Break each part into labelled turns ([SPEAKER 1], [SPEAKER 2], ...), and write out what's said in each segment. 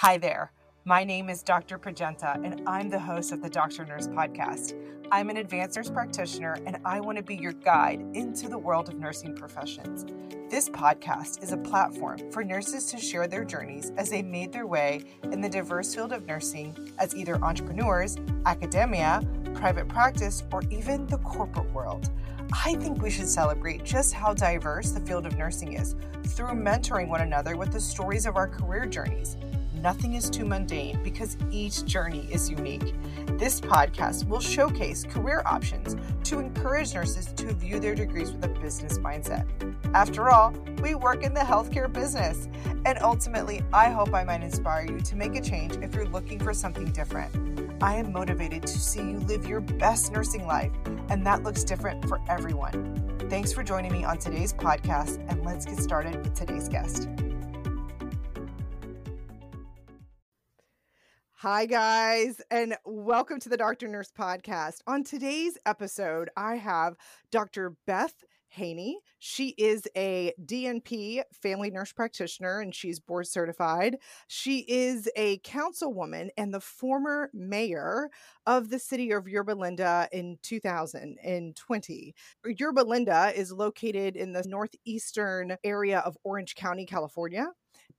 [SPEAKER 1] Hi there. My name is Dr. Prajenta, and I'm the host of the Doctor Nurse Podcast. I'm an advanced nurse practitioner, and I want to be your guide into the world of nursing professions. This podcast is a platform for nurses to share their journeys as they made their way in the diverse field of nursing as either entrepreneurs, academia, private practice, or even the corporate world. I think we should celebrate just how diverse the field of nursing is through mentoring one another with the stories of our career journeys nothing is too mundane because each journey is unique. This podcast will showcase career options to encourage nurses to view their degrees with a business mindset. After all, we work in the healthcare business, and ultimately, I hope I might inspire you to make a change if you're looking for something different. I am motivated to see you live your best nursing life, and that looks different for everyone. Thanks for joining me on today's podcast, and let's get started with today's guest. Hi, guys, and welcome to the Doctor Nurse Podcast. On today's episode, I have Dr. Beth Haney. She is a DNP family nurse practitioner and she's board certified. She is a councilwoman and the former mayor of the city of Yorba Linda in 2020. Yorba Linda is located in the northeastern area of Orange County, California.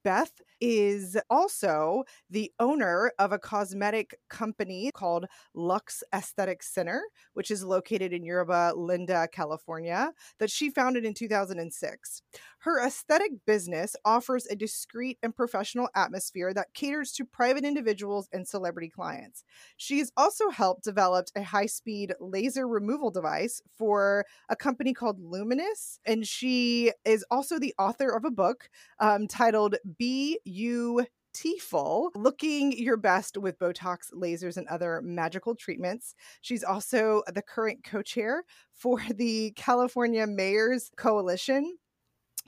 [SPEAKER 1] Beth is also the owner of a cosmetic company called Lux Aesthetic Center, which is located in Yorba Linda, California, that she founded in 2006. Her aesthetic business offers a discreet and professional atmosphere that caters to private individuals and celebrity clients. She has also helped develop a high speed laser removal device for a company called Lumenis, and she is also the author of a book um, titled Be You Teeful, looking your best with Botox, lasers, and other magical treatments. She's also the current co chair for the California Mayors Coalition.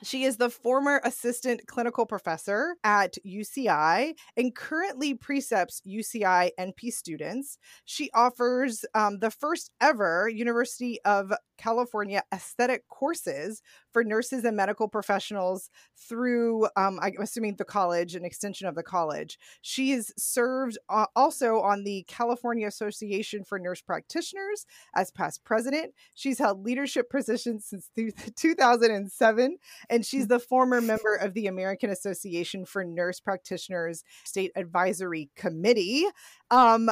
[SPEAKER 1] She is the former assistant clinical professor at UCI and currently precepts UCI NP students. She offers um, the first ever University of California aesthetic courses for nurses and medical professionals through, um, I'm assuming, the college, an extension of the college. She has served uh, also on the California Association for Nurse Practitioners as past president. She's held leadership positions since 2007, and she's the former member of the American Association for Nurse Practitioners State Advisory Committee. Um,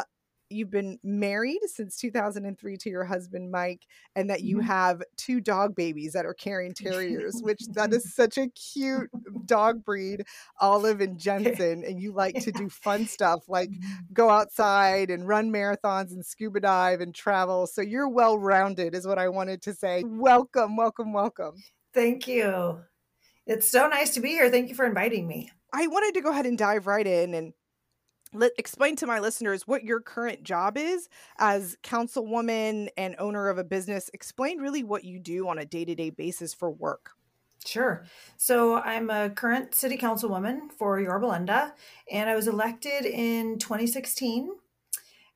[SPEAKER 1] you've been married since 2003 to your husband Mike and that you mm-hmm. have two dog babies that are Cairn terriers which that is such a cute dog breed Olive and Jensen and you like to do fun stuff like mm-hmm. go outside and run marathons and scuba dive and travel. So you're well rounded is what I wanted to say. Welcome welcome welcome.
[SPEAKER 2] Thank you. It's so nice to be here. Thank you for inviting me.
[SPEAKER 1] I wanted to go ahead and dive right in and let explain to my listeners what your current job is as councilwoman and owner of a business explain really what you do on a day-to-day basis for work
[SPEAKER 2] Sure. So I'm a current city councilwoman for Yorba Linda, and I was elected in 2016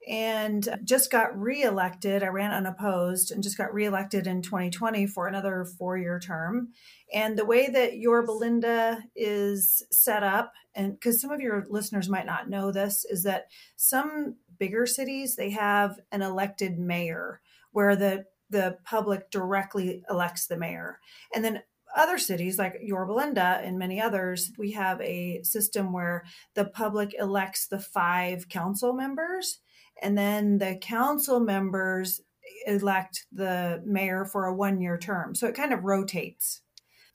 [SPEAKER 2] and uh, just got reelected. I ran unopposed and just got reelected in 2020 for another four year term. And the way that Yorba Linda is set up, and because some of your listeners might not know this, is that some bigger cities they have an elected mayor where the the public directly elects the mayor. And then other cities like Yorba Linda and many others, we have a system where the public elects the five council members and then the council members elect the mayor for a one year term. So it kind of rotates.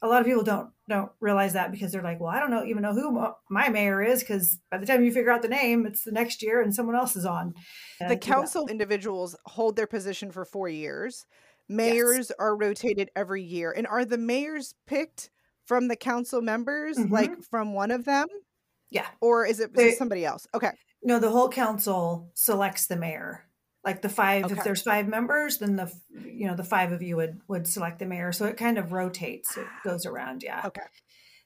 [SPEAKER 2] A lot of people don't don't realize that because they're like, well, I don't know even know who my mayor is because by the time you figure out the name, it's the next year and someone else is on.
[SPEAKER 1] The council individuals hold their position for four years. Mayors yes. are rotated every year, and are the mayors picked from the council members, mm-hmm. like from one of them?
[SPEAKER 2] Yeah,
[SPEAKER 1] or is it, is it somebody else? Okay,
[SPEAKER 2] no, the whole council selects the mayor. Like the five, okay. if there's five members, then the you know the five of you would would select the mayor. So it kind of rotates. It goes around. Yeah.
[SPEAKER 1] Okay.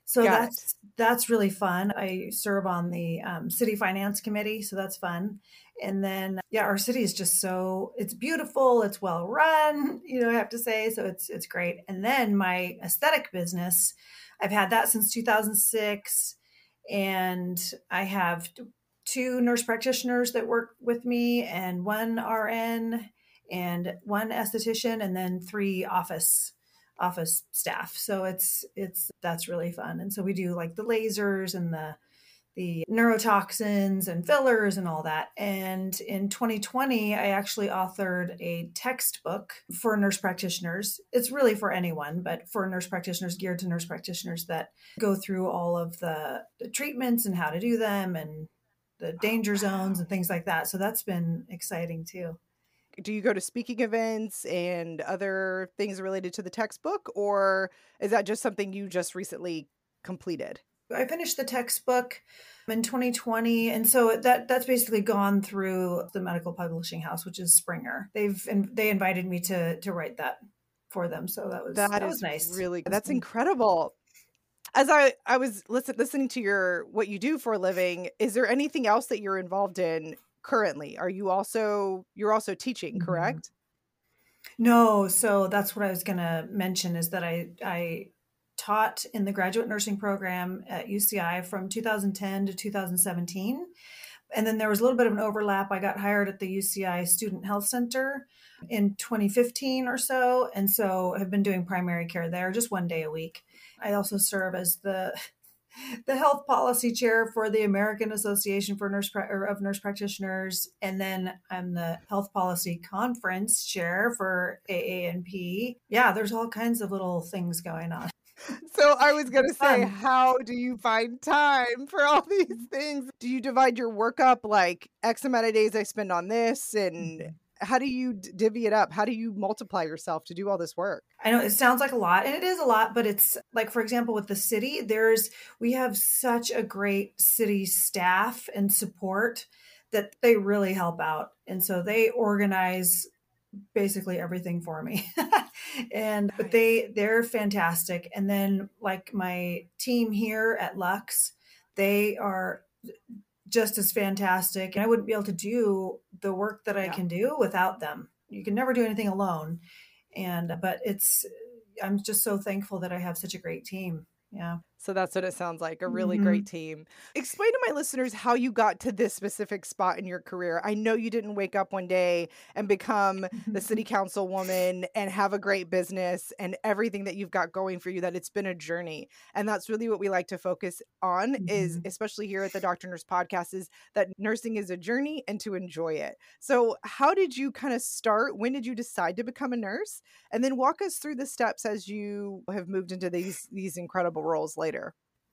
[SPEAKER 2] So Got that's it. that's really fun. I serve on the um, city finance committee, so that's fun. And then yeah, our city is just so it's beautiful. It's well run. You know, I have to say. So it's it's great. And then my aesthetic business, I've had that since 2006 And I have two nurse practitioners that work with me, and one RN, and one esthetician, and then three office office staff. So it's it's that's really fun. And so we do like the lasers and the the neurotoxins and fillers and all that. And in 2020, I actually authored a textbook for nurse practitioners. It's really for anyone, but for nurse practitioners, geared to nurse practitioners that go through all of the, the treatments and how to do them and the oh, danger oh, zones and things like that. So that's been exciting too.
[SPEAKER 1] Do you go to speaking events and other things related to the textbook, or is that just something you just recently completed?
[SPEAKER 2] I finished the textbook in 2020 and so that that's basically gone through the medical publishing house which is Springer. They've they invited me to to write that for them so that was
[SPEAKER 1] that,
[SPEAKER 2] was nice.
[SPEAKER 1] Really that's incredible. As I I was listen, listening to your what you do for a living, is there anything else that you're involved in currently? Are you also you're also teaching, mm-hmm. correct?
[SPEAKER 2] No, so that's what I was going to mention is that I I taught in the graduate nursing program at UCI from 2010 to 2017. And then there was a little bit of an overlap. I got hired at the UCI Student Health Center in 2015 or so. And so have been doing primary care there just one day a week. I also serve as the the health policy chair for the American Association for Nurse of Nurse Practitioners, and then I'm the health policy conference chair for AANP. Yeah, there's all kinds of little things going on
[SPEAKER 1] so I was going to say, um, how do you find time for all these things? Do you divide your work up like X amount of days I spend on this? And mm-hmm. How do you divvy it up? How do you multiply yourself to do all this work?
[SPEAKER 2] I know it sounds like a lot, and it is a lot, but it's like, for example, with the city, there's, we have such a great city staff and support that they really help out. And so they organize basically everything for me and but they they're fantastic and then like my team here at lux they are just as fantastic and i wouldn't be able to do the work that i yeah. can do without them you can never do anything alone and but it's i'm just so thankful that i have such a great team yeah
[SPEAKER 1] so that's what it sounds like a really mm-hmm. great team. Explain to my listeners how you got to this specific spot in your career. I know you didn't wake up one day and become the city council woman and have a great business and everything that you've got going for you, that it's been a journey. And that's really what we like to focus on, mm-hmm. is especially here at the Doctor Nurse podcast, is that nursing is a journey and to enjoy it. So, how did you kind of start? When did you decide to become a nurse? And then walk us through the steps as you have moved into these these incredible roles later.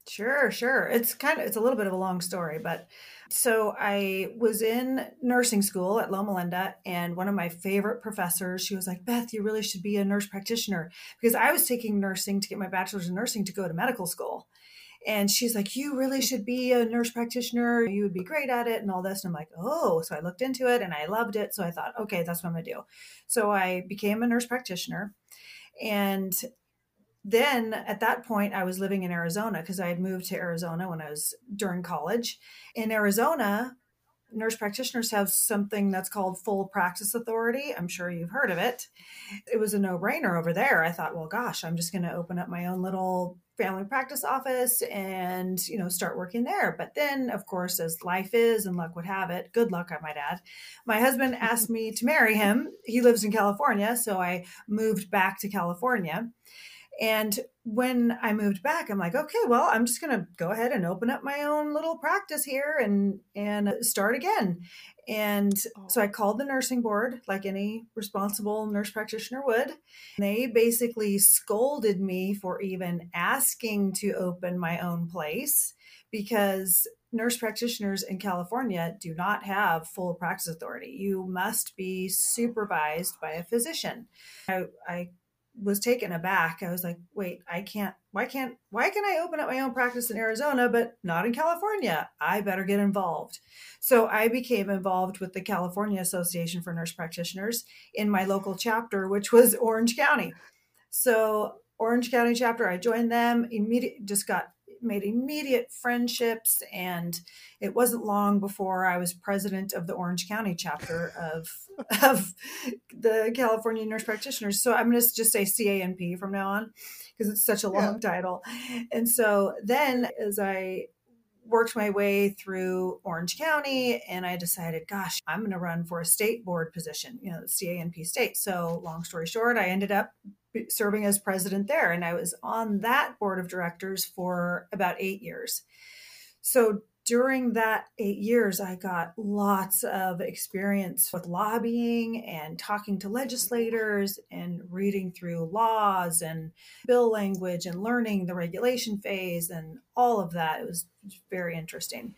[SPEAKER 2] Sure, sure. It's kind of it's a little bit of a long story, but so I was in nursing school at Loma Linda and one of my favorite professors, she was like, "Beth, you really should be a nurse practitioner." Because I was taking nursing to get my bachelor's in nursing to go to medical school. And she's like, You really should be a nurse practitioner. You would be great at it and all this. And I'm like, Oh, so I looked into it and I loved it. So I thought, okay, that's what I'm gonna do. So I became a nurse practitioner. And then at that point i was living in arizona because i had moved to arizona when i was during college. In arizona nurse practitioners have something that's called full practice authority. I'm sure you've heard of it. It was a no-brainer over there. I thought well gosh i'm just going to open up my own little family practice office and you know start working there. But then of course as life is and luck would have it good luck i might add my husband asked me to marry him. He lives in california so i moved back to california and when I moved back, I'm like, okay, well, I'm just going to go ahead and open up my own little practice here and and uh, start again. And so I oh. called the nursing board like any responsible nurse practitioner would. They basically scolded me for even asking to open my own place because nurse practitioners in California do not have full practice authority. You must be supervised by a physician. I, I was taken aback. I was like, wait, I can't, why can't, why can I open up my own practice in Arizona, but not in California? I better get involved. So I became involved with the California Association for Nurse Practitioners in my local chapter, which was Orange County. So Orange County chapter, I joined them, immediate, just got made immediate friendships and it wasn't long before I was president of the Orange County chapter of of the California Nurse Practitioners. So I'm going to just say CANP from now on because it's such a long yeah. title. And so then as I worked my way through Orange County and I decided, gosh, I'm going to run for a state board position, you know, CANP state. So, long story short, I ended up serving as president there. And I was on that board of directors for about eight years. So, during that eight years, I got lots of experience with lobbying and talking to legislators and reading through laws and bill language and learning the regulation phase and all of that. It was very interesting.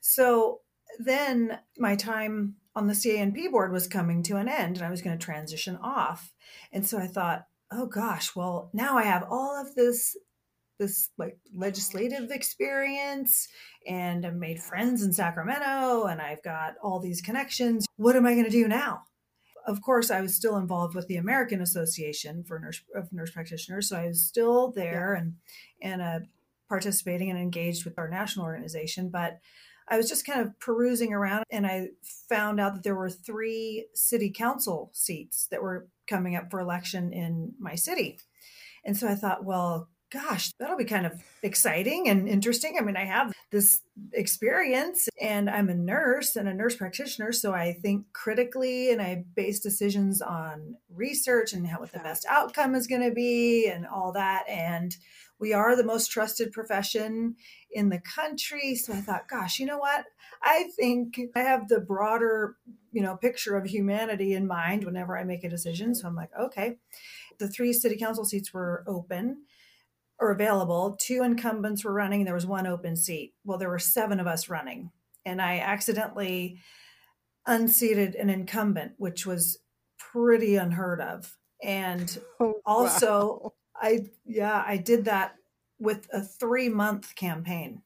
[SPEAKER 2] So then my time on the CANP board was coming to an end and I was going to transition off. And so I thought, oh gosh, well, now I have all of this this like legislative experience and I've made friends in Sacramento and I've got all these connections. What am I going to do now? Of course, I was still involved with the American Association for Nurse of Nurse Practitioners, so I was still there yeah. and and uh, participating and engaged with our national organization. But I was just kind of perusing around and I found out that there were three city council seats that were coming up for election in my city. And so I thought, well, gosh, that'll be kind of exciting and interesting. I mean, I have this experience and I'm a nurse and a nurse practitioner. So I think critically and I base decisions on research and how what the best outcome is going to be and all that. And we are the most trusted profession in the country. So I thought, gosh, you know what? I think I have the broader, you know, picture of humanity in mind whenever I make a decision. So I'm like, okay. The three city council seats were open or available. Two incumbents were running. There was one open seat. Well, there were seven of us running, and I accidentally unseated an incumbent, which was pretty unheard of. And oh, also, wow. I yeah, I did that with a three month campaign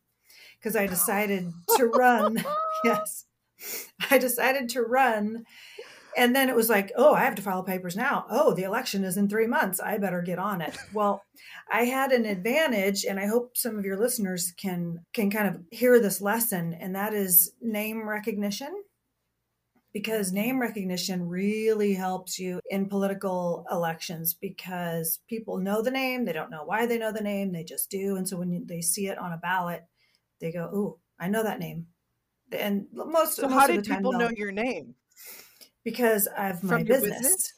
[SPEAKER 2] because I decided to run. yes, I decided to run and then it was like, oh, I have to file papers now. Oh, the election is in three months. I better get on it. Well, I had an advantage, and I hope some of your listeners can can kind of hear this lesson, and that is name recognition. Because name recognition really helps you in political elections because people know the name, they don't know why they know the name, they just do. And so when they see it on a ballot, they go, "Oh, I know that name." And most
[SPEAKER 1] so,
[SPEAKER 2] most
[SPEAKER 1] how did people know your name?
[SPEAKER 2] Because of my business. business.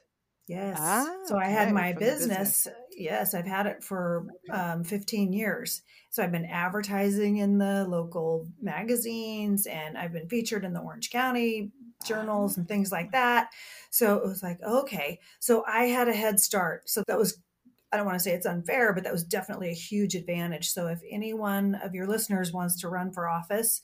[SPEAKER 2] Yes. Ah, so I had my business. business. Yes, I've had it for um, 15 years. So I've been advertising in the local magazines and I've been featured in the Orange County journals and things like that. So it was like, okay. So I had a head start. So that was, I don't want to say it's unfair, but that was definitely a huge advantage. So if any one of your listeners wants to run for office,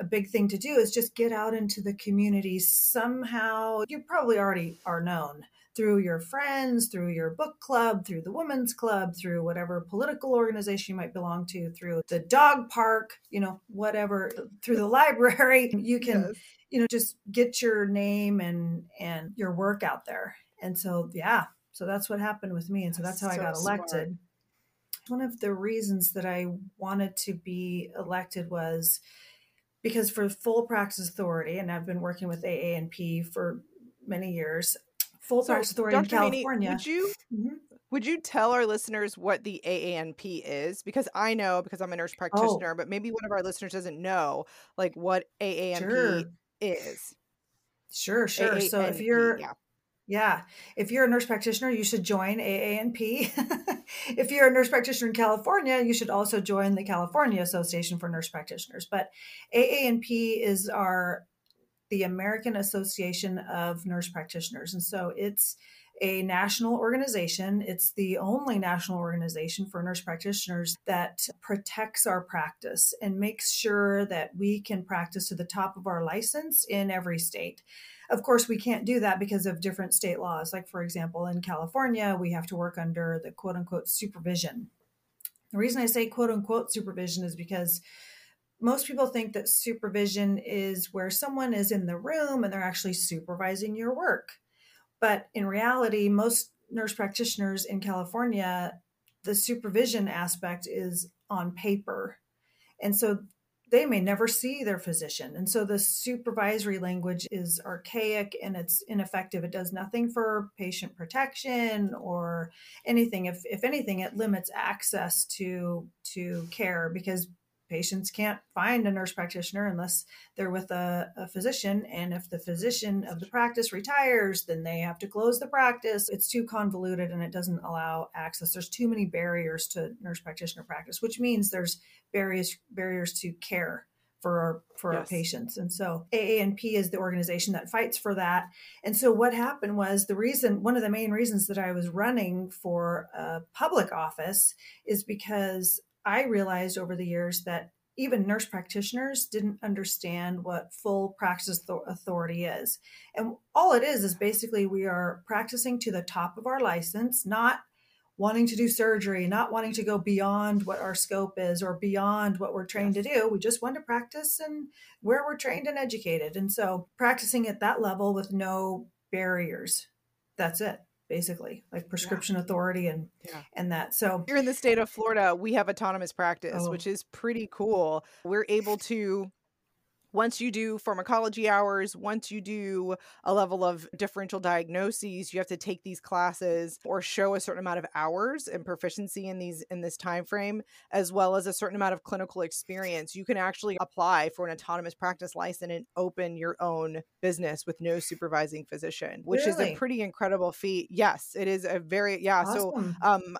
[SPEAKER 2] a big thing to do is just get out into the community somehow. You probably already are known through your friends, through your book club, through the women's club, through whatever political organization you might belong to, through the dog park, you know, whatever, through the library. You can, yes. you know, just get your name and and your work out there. And so, yeah, so that's what happened with me, and so that's how so I got elected. Smart. One of the reasons that I wanted to be elected was because for full practice authority, and I've been working with AANP for many years, full so, practice authority Dr. in California.
[SPEAKER 1] would you mm-hmm. would you tell our listeners what the AANP is? Because I know because I'm a nurse practitioner, oh. but maybe one of our listeners doesn't know like what AANP sure. is.
[SPEAKER 2] Sure, sure. A-A-N-P, so if you're yeah. Yeah. If you're a nurse practitioner, you should join AANP. if you're a nurse practitioner in California, you should also join the California Association for Nurse Practitioners. But AANP is our the American Association of Nurse Practitioners. And so it's a national organization. It's the only national organization for nurse practitioners that protects our practice and makes sure that we can practice to the top of our license in every state. Of course, we can't do that because of different state laws. Like, for example, in California, we have to work under the quote unquote supervision. The reason I say quote unquote supervision is because most people think that supervision is where someone is in the room and they're actually supervising your work. But in reality, most nurse practitioners in California, the supervision aspect is on paper. And so they may never see their physician. And so the supervisory language is archaic and it's ineffective. It does nothing for patient protection or anything. If, if anything, it limits access to, to care because patients can't find a nurse practitioner unless they're with a, a, physician. And if the physician of the practice retires, then they have to close the practice. It's too convoluted and it doesn't allow access. There's too many barriers to nurse practitioner practice, which means there's barriers barriers to care for our for yes. our patients. And so AANP is the organization that fights for that. And so what happened was the reason one of the main reasons that I was running for a public office is because I realized over the years that even nurse practitioners didn't understand what full practice authority is. And all it is is basically we are practicing to the top of our license, not wanting to do surgery, not wanting to go beyond what our scope is or beyond what we're trained yes. to do. We just want to practice and where we're trained and educated. And so practicing at that level with no barriers. That's it basically like prescription yeah. authority and yeah. and that so
[SPEAKER 1] here in the state of florida we have autonomous practice oh. which is pretty cool we're able to once you do pharmacology hours, once you do a level of differential diagnoses, you have to take these classes or show a certain amount of hours and proficiency in these in this time frame, as well as a certain amount of clinical experience. You can actually apply for an autonomous practice license and open your own business with no supervising physician, which really? is a pretty incredible feat. Yes, it is a very yeah. Awesome. So um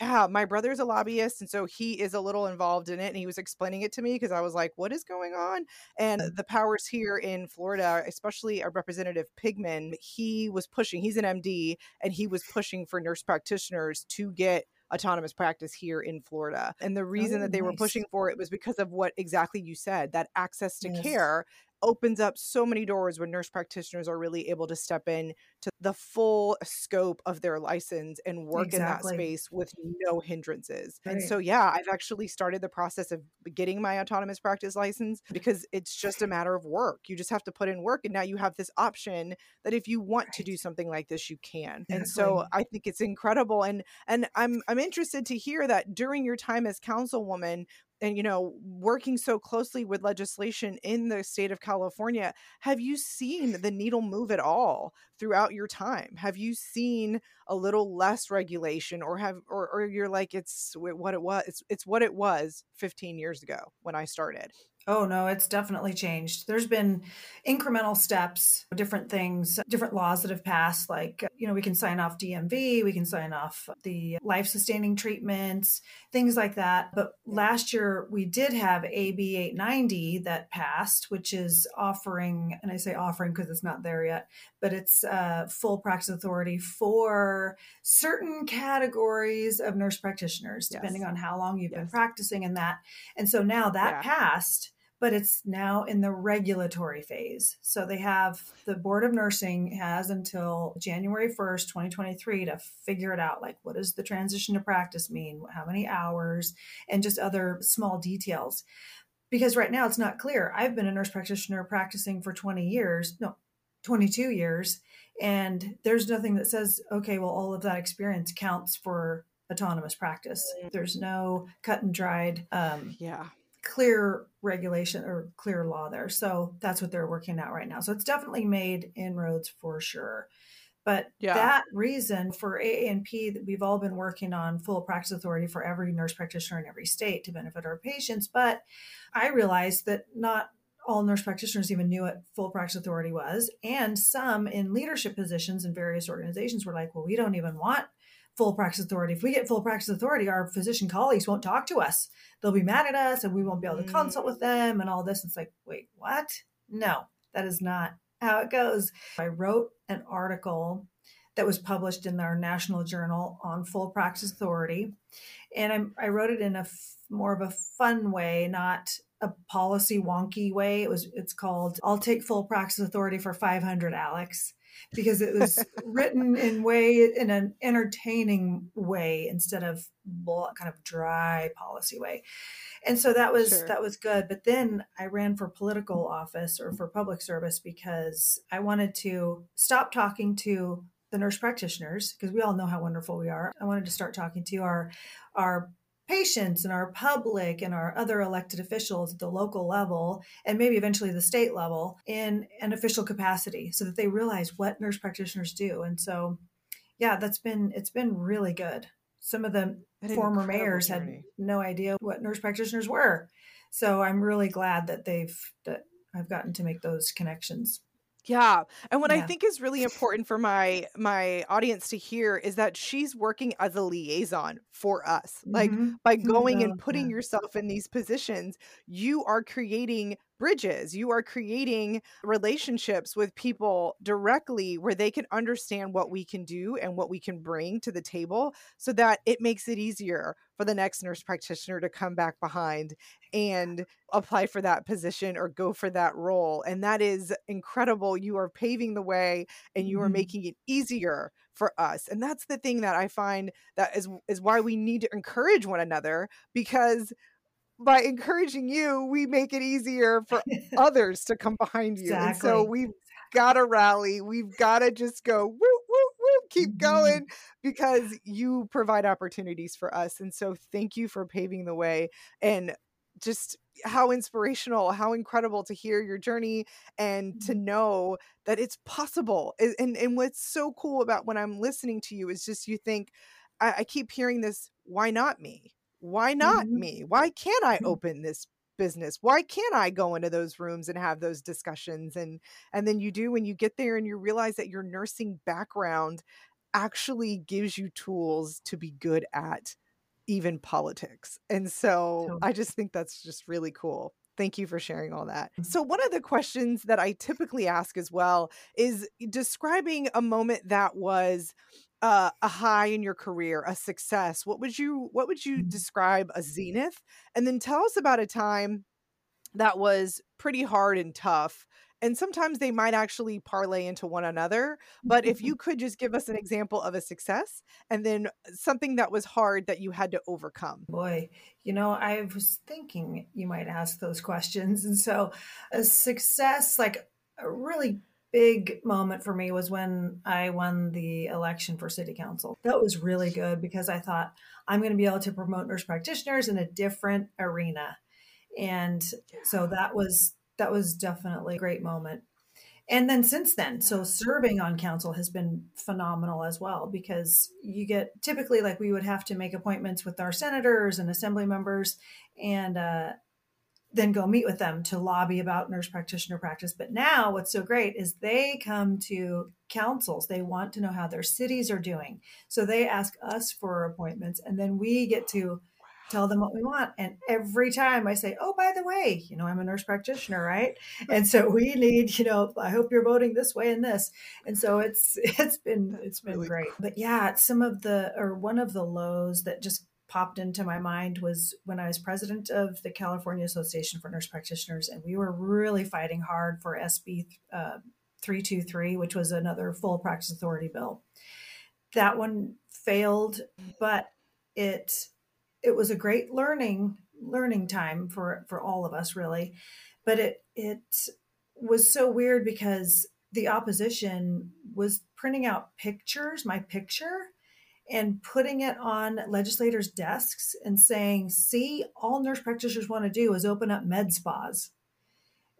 [SPEAKER 1] yeah, my brother's a lobbyist, and so he is a little involved in it. And he was explaining it to me because I was like, "What is going on?" And mm. the powers here in Florida, especially a Representative Pigman, he was pushing. He's an MD, and he was pushing for nurse practitioners to get autonomous practice here in Florida. And the reason oh, that they nice. were pushing for it was because of what exactly you said that access to yes. care opens up so many doors when nurse practitioners are really able to step in to the full scope of their license and work exactly. in that space with no hindrances. Right. And so, yeah, I've actually started the process of getting my autonomous practice license because it's just a matter of work. You just have to put in work. And now you have this option that if you want right. to do something like this, you can. Exactly. And so I think it's incredible. And and I'm I'm interested to hear that during your time as councilwoman, and you know working so closely with legislation in the state of california have you seen the needle move at all throughout your time? Have you seen a little less regulation or have or, or you're like it's what it was it's, it's what it was 15 years ago when i started
[SPEAKER 2] Oh, no, it's definitely changed. There's been incremental steps, different things, different laws that have passed. Like, you know, we can sign off DMV, we can sign off the life sustaining treatments, things like that. But last year, we did have AB 890 that passed, which is offering, and I say offering because it's not there yet, but it's uh, full practice authority for certain categories of nurse practitioners, yes. depending on how long you've yes. been practicing and that. And so now that yeah. passed but it's now in the regulatory phase. So they have the Board of Nursing has until January 1st, 2023 to figure it out like what does the transition to practice mean? How many hours and just other small details. Because right now it's not clear. I've been a nurse practitioner practicing for 20 years, no, 22 years, and there's nothing that says okay, well all of that experience counts for autonomous practice. Mm. There's no cut and dried um,
[SPEAKER 1] yeah
[SPEAKER 2] clear regulation or clear law there. So that's what they're working out right now. So it's definitely made inroads for sure. But yeah. that reason for AANP that we've all been working on full practice authority for every nurse practitioner in every state to benefit our patients. But I realized that not all nurse practitioners even knew what full practice authority was. And some in leadership positions in various organizations were like, well, we don't even want full practice authority. If we get full practice authority, our physician colleagues won't talk to us. They'll be mad at us and we won't be able to consult with mm. them and all this. It's like, wait, what? No, that is not how it goes. I wrote an article that was published in our national journal on full practice authority. And I, I wrote it in a f- more of a fun way, not a policy wonky way. It was it's called I'll take full practice authority for 500 Alex because it was written in way in an entertaining way instead of kind of dry policy way. And so that was sure. that was good. But then i ran for political office or for public service because i wanted to stop talking to the nurse practitioners because we all know how wonderful we are. I wanted to start talking to our our patients and our public and our other elected officials at the local level and maybe eventually the state level in an official capacity so that they realize what nurse practitioners do and so yeah that's been it's been really good some of the former mayors journey. had no idea what nurse practitioners were So I'm really glad that they've that I've gotten to make those connections.
[SPEAKER 1] Yeah. And what yeah. I think is really important for my my audience to hear is that she's working as a liaison for us. Like mm-hmm. by oh going and putting yeah. yourself in these positions, you are creating bridges. You are creating relationships with people directly where they can understand what we can do and what we can bring to the table so that it makes it easier for the next nurse practitioner to come back behind and apply for that position or go for that role. And that is incredible. You are paving the way and you are mm-hmm. making it easier for us. And that's the thing that I find that is is why we need to encourage one another because by encouraging you, we make it easier for others to come behind you. Exactly. And so we've got to rally. We've got to just go, woo, woo, woo, keep mm-hmm. going because you provide opportunities for us. And so thank you for paving the way and just how inspirational, how incredible to hear your journey and to mm-hmm. know that it's possible. And, and what's so cool about when I'm listening to you is just you think, I, I keep hearing this, why not me? Why not mm-hmm. me why can't i mm-hmm. open this business why can't i go into those rooms and have those discussions and and then you do when you get there and you realize that your nursing background actually gives you tools to be good at even politics and so i just think that's just really cool Thank you for sharing all that. Mm-hmm. So, one of the questions that I typically ask as well is describing a moment that was uh, a high in your career, a success, what would you what would you mm-hmm. describe a zenith? And then tell us about a time that was pretty hard and tough. And sometimes they might actually parlay into one another. But if you could just give us an example of a success and then something that was hard that you had to overcome.
[SPEAKER 2] Boy, you know, I was thinking you might ask those questions. And so a success, like a really big moment for me was when I won the election for city council. That was really good because I thought I'm going to be able to promote nurse practitioners in a different arena. And so that was that was definitely a great moment. And then since then, so serving on council has been phenomenal as well because you get typically like we would have to make appointments with our senators and assembly members and uh, then go meet with them to lobby about nurse practitioner practice. But now, what's so great is they come to councils. They want to know how their cities are doing. So they ask us for appointments, and then we get to tell them what we want. And every time I say, Oh, by the way, you know, I'm a nurse practitioner, right? And so we need, you know, I hope you're voting this way and this. And so it's it's been it's been really great. Cool. But yeah, some of the or one of the lows that just popped into my mind was when I was president of the California Association for Nurse Practitioners, and we were really fighting hard for SB uh, 323, which was another full practice authority bill. That one failed, but it it was a great learning learning time for for all of us really but it it was so weird because the opposition was printing out pictures my picture and putting it on legislators' desks and saying, see, all nurse practitioners want to do is open up med spas.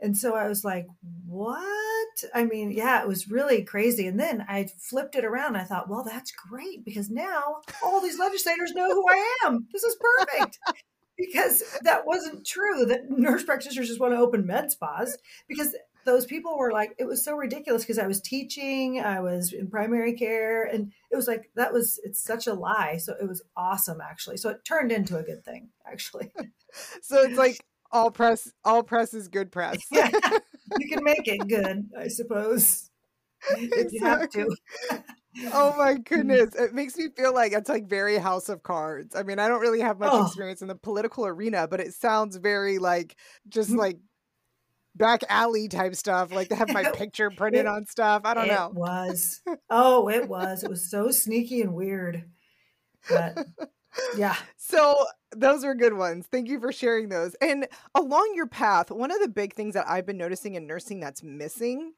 [SPEAKER 2] And so I was like, what? I mean, yeah, it was really crazy. And then I flipped it around. I thought, well, that's great because now all these legislators know who I am. This is perfect. because that wasn't true that nurse practitioners just want to open med spas because those people were like, it was so ridiculous because I was teaching, I was in primary care, and it was like, that was, it's such a lie. So it was awesome, actually. So it turned into a good thing, actually.
[SPEAKER 1] so it's like all press, all press is good press.
[SPEAKER 2] yeah. You can make it good, I suppose, if you have to.
[SPEAKER 1] oh my goodness. It makes me feel like it's like very House of Cards. I mean, I don't really have much oh. experience in the political arena, but it sounds very like just mm. like back alley type stuff, like to have my picture printed it, on stuff. I don't know.
[SPEAKER 2] It was. Oh, it was. It was so sneaky and weird. But yeah.
[SPEAKER 1] So those are good ones. Thank you for sharing those. And along your path, one of the big things that I've been noticing in nursing that's missing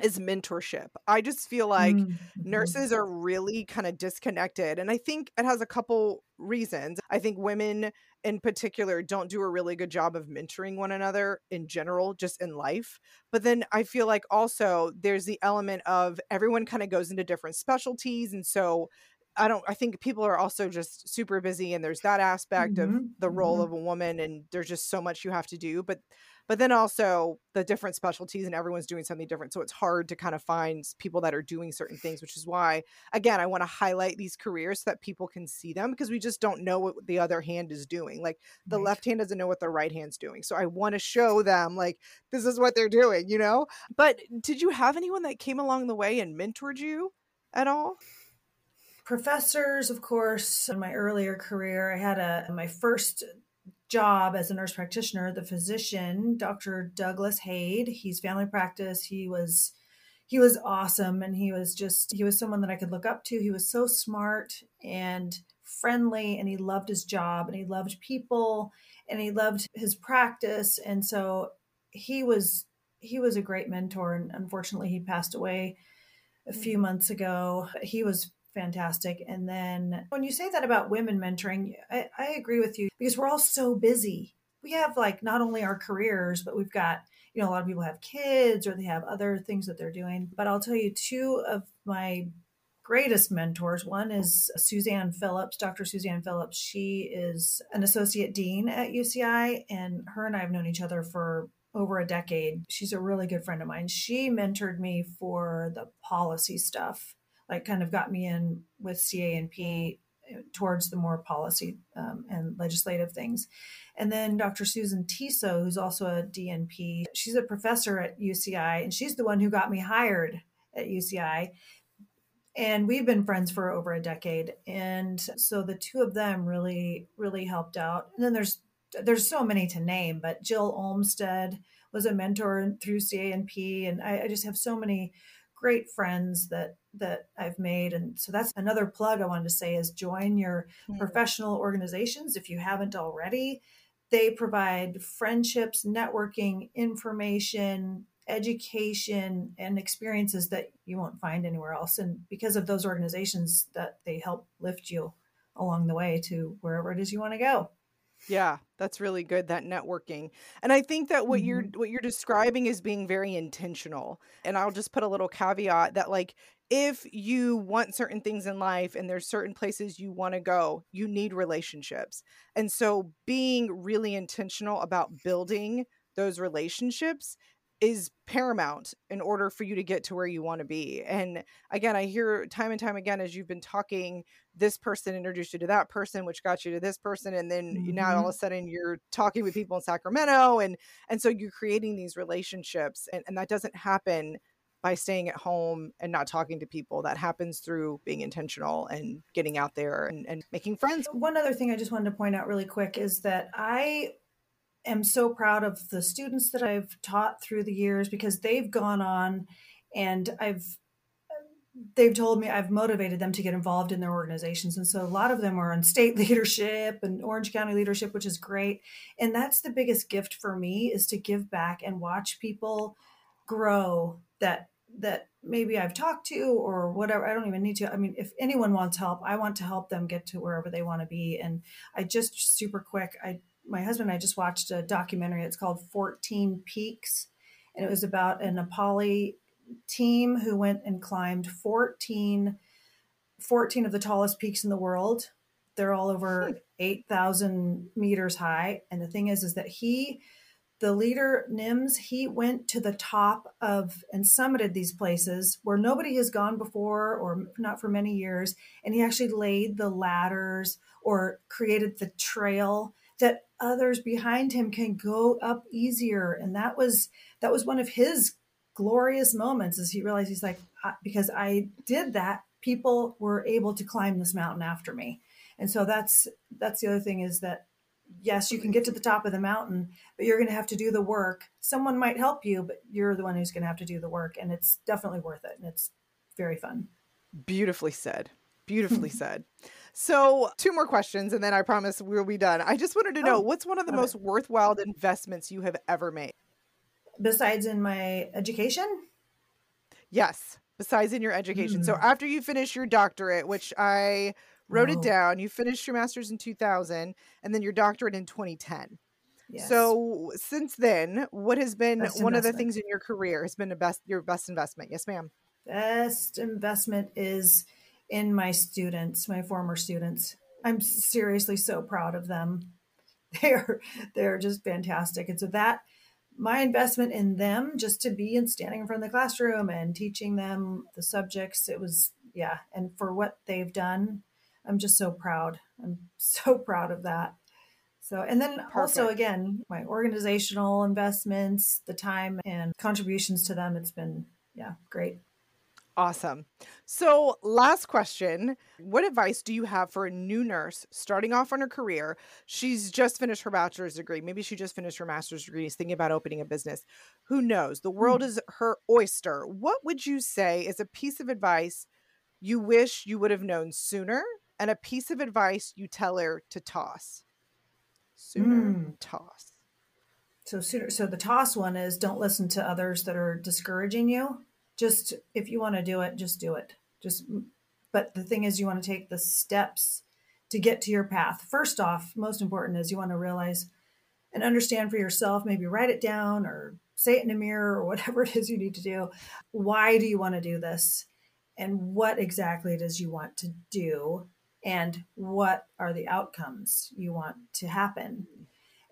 [SPEAKER 1] is mentorship. I just feel like mm-hmm. nurses are really kind of disconnected. And I think it has a couple reasons. I think women in particular don't do a really good job of mentoring one another in general, just in life. But then I feel like also there's the element of everyone kind of goes into different specialties. And so I don't I think people are also just super busy and there's that aspect
[SPEAKER 2] Mhm,
[SPEAKER 1] of the role
[SPEAKER 2] mhm.
[SPEAKER 1] of a woman and there's just so much you have to do but but then also the different specialties and everyone's doing something different so it's hard to kind of find people that are doing certain things which is why again I want to highlight these careers so that people can see them because we just don't know what the other hand is doing like the
[SPEAKER 2] Right.
[SPEAKER 1] left hand doesn't know what the right hand's doing so I want to show them like this is what they're doing you know but did you have anyone that came along the way and mentored you at all
[SPEAKER 2] Professors, of course, in my earlier career, I had a my first job as a nurse practitioner, the physician, Dr. Douglas Haid. He's family practice. He was he was awesome and he was just he was someone that I could look up to. He was so smart and friendly and he loved his job and he loved people and he loved his practice and so he was he was a great mentor and unfortunately he passed away a few
[SPEAKER 1] Mhm.
[SPEAKER 2] months ago. He was fantastic. And then when you say that about women mentoring, I, I agree with you because we're all so busy. We have like not only our careers, but we've got, you know, a lot of people have kids or they have other things that they're doing. But I'll tell you, two of my greatest mentors one is Susanne Phillips, Dr. Susanne Phillips. She is an associate dean at UCI, and her and I have known each other for over a decade. She's a really good friend of mine. She mentored me for the policy stuff, like kind of got me in with CANP towards the more policy um, and legislative things. And then Dr. Susan Tiso, who's also a DNP, she's a professor at UCI, and she's the one who got me hired at UCI. And we've been friends for over a decade. And so the two of them really, really helped out. And then there's there's so many to name, but Jill Olmstead was a mentor through CANP, and I, I just have so many great friends that that I've made. And so that's another plug I wanted to say is join your
[SPEAKER 1] Mhm.
[SPEAKER 2] professional organizations if you haven't already. They provide friendships, networking, information, education, and experiences that you won't find anywhere else. And because of those organizations, that they help lift you along the way to wherever it is you want to go.
[SPEAKER 1] Yeah, that's really good that networking. And I think that what you're
[SPEAKER 2] Mhm.
[SPEAKER 1] what you're describing is being very intentional. And I'll just put a little caveat that like if you want certain things in life and there's certain places you want to go, you need relationships. And so being really intentional about building those relationships is paramount in order for you to get to where you want to be. And again, I hear time and time again as you've been talking this person introduced you to that person which got you to this person and then you now all of
[SPEAKER 2] Mhm.
[SPEAKER 1] a sudden you're talking with people in sacramento and and so you're creating these relationships and, and that doesn't happen by staying at home and not talking to people that happens through being intentional and getting out there and, and making friends
[SPEAKER 2] One other thing I just wanted to point out really quick is that I am so proud of the students that I've taught through the years because they've gone on and I've they've told me I've motivated them to get involved in their organizations. And so a lot of them are in state leadership and Orange County leadership, which is great. And that's the biggest gift for me is to give back and watch people grow that that maybe I've talked to or whatever. I don't even need to. I mean, if anyone wants help, I want to help them get to wherever they want to be. And I just super quick, I my husband and I just watched a documentary. It's called 14 Peaks. And it was about a Nepali team who went and climbed 14, 14 of the tallest peaks in the world. They're all over hmm. 8,000 meters high. And the thing is, is that he, the leader, Nims, he went to the top of and summited these places where nobody has gone before or not for many years. And he actually laid the ladders or created the trail that others behind him can go up easier. And that was, that was one of his glorious moments as he realized he's like because i did that people were able to climb this mountain after me. And so that's that's the other thing is that yes you can get to the top of the mountain but you're going to have to do the work. Someone might help you but you're the one who's going to have to do the work and it's definitely worth it and it's very fun.
[SPEAKER 1] Beautifully said. Beautifully said. So two more questions and then i promise we'll be done. I just wanted to oh, know
[SPEAKER 2] Oh,
[SPEAKER 1] what's one of the
[SPEAKER 2] love it.
[SPEAKER 1] most worthwhile investments you have ever made
[SPEAKER 2] besides in my education
[SPEAKER 1] Yes, besides in your education. So
[SPEAKER 2] Hmm.
[SPEAKER 1] after you finish your doctorate, which I wrote it
[SPEAKER 2] Oh.
[SPEAKER 1] down, you finished your master's in 2000 and then your doctorate in 2010.
[SPEAKER 2] yes.
[SPEAKER 1] So since then, what has been
[SPEAKER 2] Best
[SPEAKER 1] one of the things in your career has been the best your best investment? Yes, ma'am.
[SPEAKER 2] best investment is in my students, my former students. I'm seriously so proud of them. They're they're just fantastic. And so that my investment in them just to be in standing in front of the classroom and teaching them the subjects, it was yeah, and for what they've done, I'm just so proud. I'm so proud of that. So, and then Perfect. also again, my organizational investments, the time and contributions to them, it's been, yeah, great.
[SPEAKER 1] Awesome. So, last question What advice do you have for a new nurse starting off on her career? She's just finished her bachelor's degree. Maybe she just finished her master's degree, is thinking about opening a business. Who knows? The world mm. is her oyster. What would you say is a piece of advice you wish you would have known sooner and a piece of advice you tell her to toss? Sooner, mm. toss.
[SPEAKER 2] So, sooner, so the toss one is don't listen to others that are discouraging you just if you want to do it, just do it. Just but the thing is you want to take the steps to get to your path. First off, most important is you want to realize and understand for yourself, maybe write it down or say it in a mirror or whatever it is you need to do. Why do you want to do this? And what exactly does you want to do? And what are the outcomes you want to happen?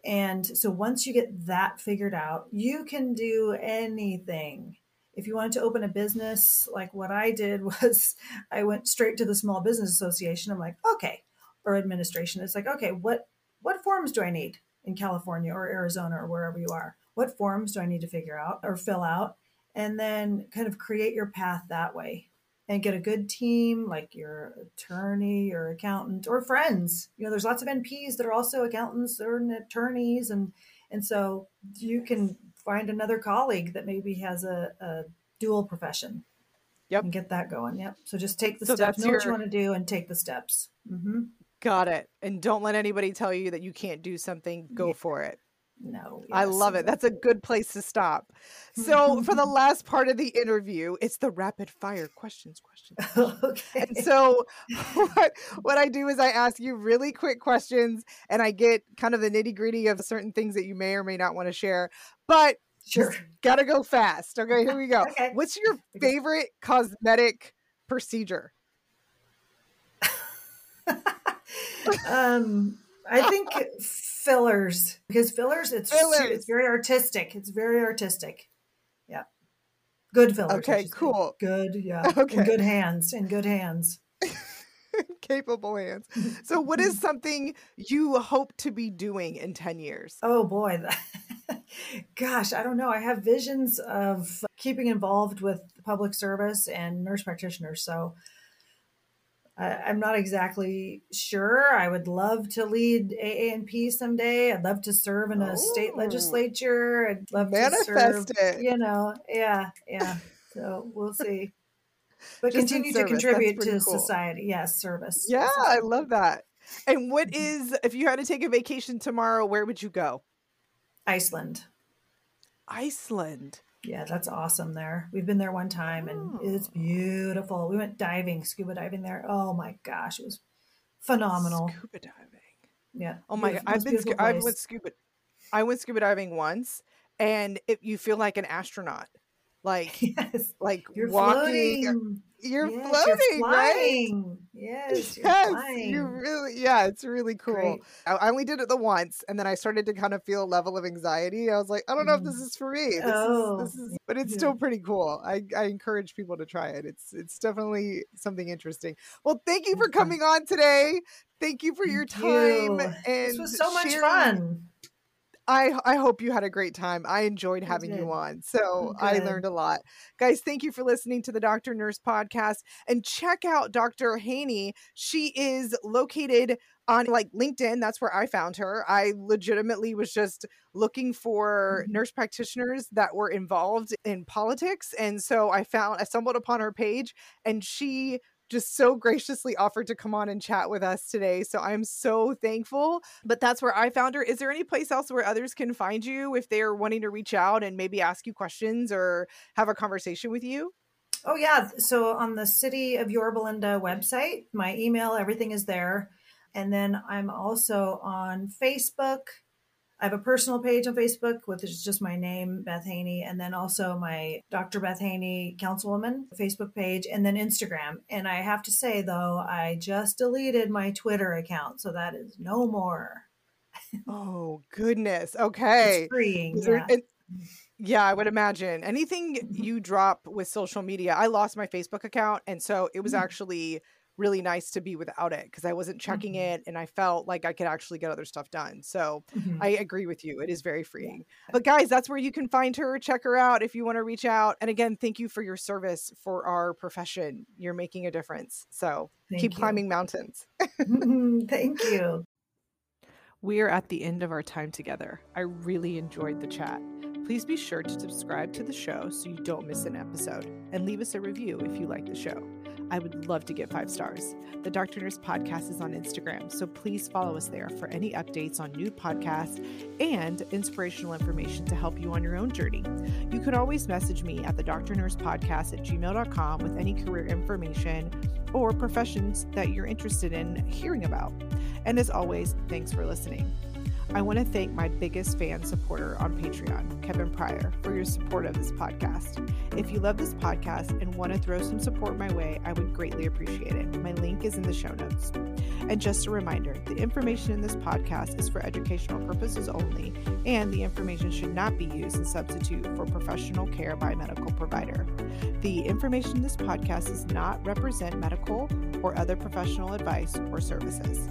[SPEAKER 2] And so once you get that figured out, you can do anything if you wanted to open a business, like what I did was I went straight to the Small Business Association. I'm like, okay, or administration. It's like, okay, what what forms do I need in California or Arizona or wherever you are? What forms do I need to figure out or fill out? And then kind of create your path that way and get a good team like your attorney, your accountant, or friends. You know, there's lots of NPs that are also accountants or attorneys and and so you can find another colleague that maybe has a, a dual profession.
[SPEAKER 1] Yep.
[SPEAKER 2] And get that going. Yep. So just take the so steps, know your... what you want to do, and take the steps. Mm-hmm.
[SPEAKER 1] Got it. And don't let anybody tell you that you can't do something. Go yeah. for it.
[SPEAKER 2] No.
[SPEAKER 1] Yes. I love it. That's a good place to stop. So, for the last part of the interview, it's the rapid fire questions, questions. okay. And so, what, what I do is I ask you really quick questions and I get kind of the nitty gritty of certain things that you may or may not want to share. But
[SPEAKER 2] sure.
[SPEAKER 1] Gotta go fast. Okay, here we go. okay. What's your favorite cosmetic procedure?
[SPEAKER 2] um, I think fillers because fillers it's fillers. it's very artistic. It's very artistic. Yeah. Good fillers.
[SPEAKER 1] Okay, cool.
[SPEAKER 2] Good, yeah. Okay. In good hands. In good hands.
[SPEAKER 1] Capable hands. So what is something you hope to be doing in 10 years?
[SPEAKER 2] Oh boy. Gosh, I don't know. I have visions of keeping involved with public service and nurse practitioners. So I'm not exactly sure. I would love to lead AANP someday. I'd love to serve in a oh. state legislature. I'd love
[SPEAKER 1] Manifest
[SPEAKER 2] to serve,
[SPEAKER 1] it.
[SPEAKER 2] you know, yeah, yeah. So we'll see. But Just continue to contribute to cool. society. Yes, service.
[SPEAKER 1] Yeah, I love that. And what mm-hmm. if you had to take a vacation tomorrow, where would you go?
[SPEAKER 2] Iceland.
[SPEAKER 1] Iceland.
[SPEAKER 2] Yeah, that's awesome there. We've been there one time and oh. it's beautiful. We went diving, scuba diving there. Oh my gosh, it was phenomenal.
[SPEAKER 1] Scuba diving.
[SPEAKER 2] Yeah.
[SPEAKER 1] Oh my god, I've been I went scuba I went scuba diving once and it, you feel like an astronaut. Like yes. like
[SPEAKER 2] you're
[SPEAKER 1] walking
[SPEAKER 2] floating.
[SPEAKER 1] You're yes, floating,
[SPEAKER 2] you're
[SPEAKER 1] right?
[SPEAKER 2] Yes,
[SPEAKER 1] you're yes, you really, yeah, it's really cool. I, I, only did it the once, and then I started to kind of feel a level of anxiety. I was like, I don't know if this mm. is for me. This oh, is, this is, but it's yeah. still pretty cool. I, I encourage people to try it. It's, it's definitely something interesting. Well, thank you for coming on today. Thank you for your time. You. And
[SPEAKER 2] this was so much sharing. fun.
[SPEAKER 1] I I hope you had a great time. I enjoyed having you on. So I learned a lot. Guys, thank you for listening to the Doctor Nurse podcast and check out Dr. Haney. She is located on like LinkedIn. That's where I found her. I legitimately was just looking for mm-hmm. nurse practitioners that were involved in politics. And so I found I stumbled upon her page and she just so graciously offered to come on and chat with us today. So I'm so thankful. But that's where I found her. Is there any place else where others can find you if they're wanting to reach out and maybe ask you questions or have a conversation with you?
[SPEAKER 2] Oh, yeah. So on the City of Yorba Linda website, my email, everything is there. And then I'm also on Facebook. I have a personal page on Facebook, which is just my name, Beth Haney, and then also my Dr. Beth Haney Councilwoman Facebook page, and then Instagram. And I have to say, though, I just deleted my Twitter account, so that is no more.
[SPEAKER 1] oh, goodness. Okay.
[SPEAKER 2] It's freeing. Yeah.
[SPEAKER 1] it- yeah, I would imagine anything you drop with social media. I lost my Facebook account, and so it was
[SPEAKER 2] Mm.
[SPEAKER 1] actually really nice to be without it because I wasn't checking
[SPEAKER 2] Mhm.
[SPEAKER 1] it and I felt like I could actually get other stuff done. So
[SPEAKER 2] Mhm.
[SPEAKER 1] I agree with you. It is very freeing. But guys, that's where you can find her. Check her out if you want to reach out. And again, thank you for your service for our profession. You're making a difference. So
[SPEAKER 2] Thank
[SPEAKER 1] keep
[SPEAKER 2] you.
[SPEAKER 1] climbing mountains.
[SPEAKER 2] Thank you.
[SPEAKER 1] We are at the end of our time together. I really enjoyed the chat. Please be sure to subscribe to the show so you don't miss an episode and leave us a review if you like the show. I would love to get five stars. The Dr. Nurse podcast is on Instagram, so please follow us there for any updates on new podcasts and inspirational information to help you on your own journey. You can always message me at the Dr. Nurse podcast at gmail.com with any career information or professions that you're interested in hearing about. And as always, thanks for listening. I want to thank my biggest fan supporter on Patreon, Kevin Pryor, for your support of this podcast. If you love this podcast and want to throw some support my way, I would greatly appreciate it. My link is in the show notes. And just a reminder the information in this podcast is for educational purposes only, and the information should not be used as substitute for professional care by a medical provider. The information in this podcast does not represent medical or other professional advice or services.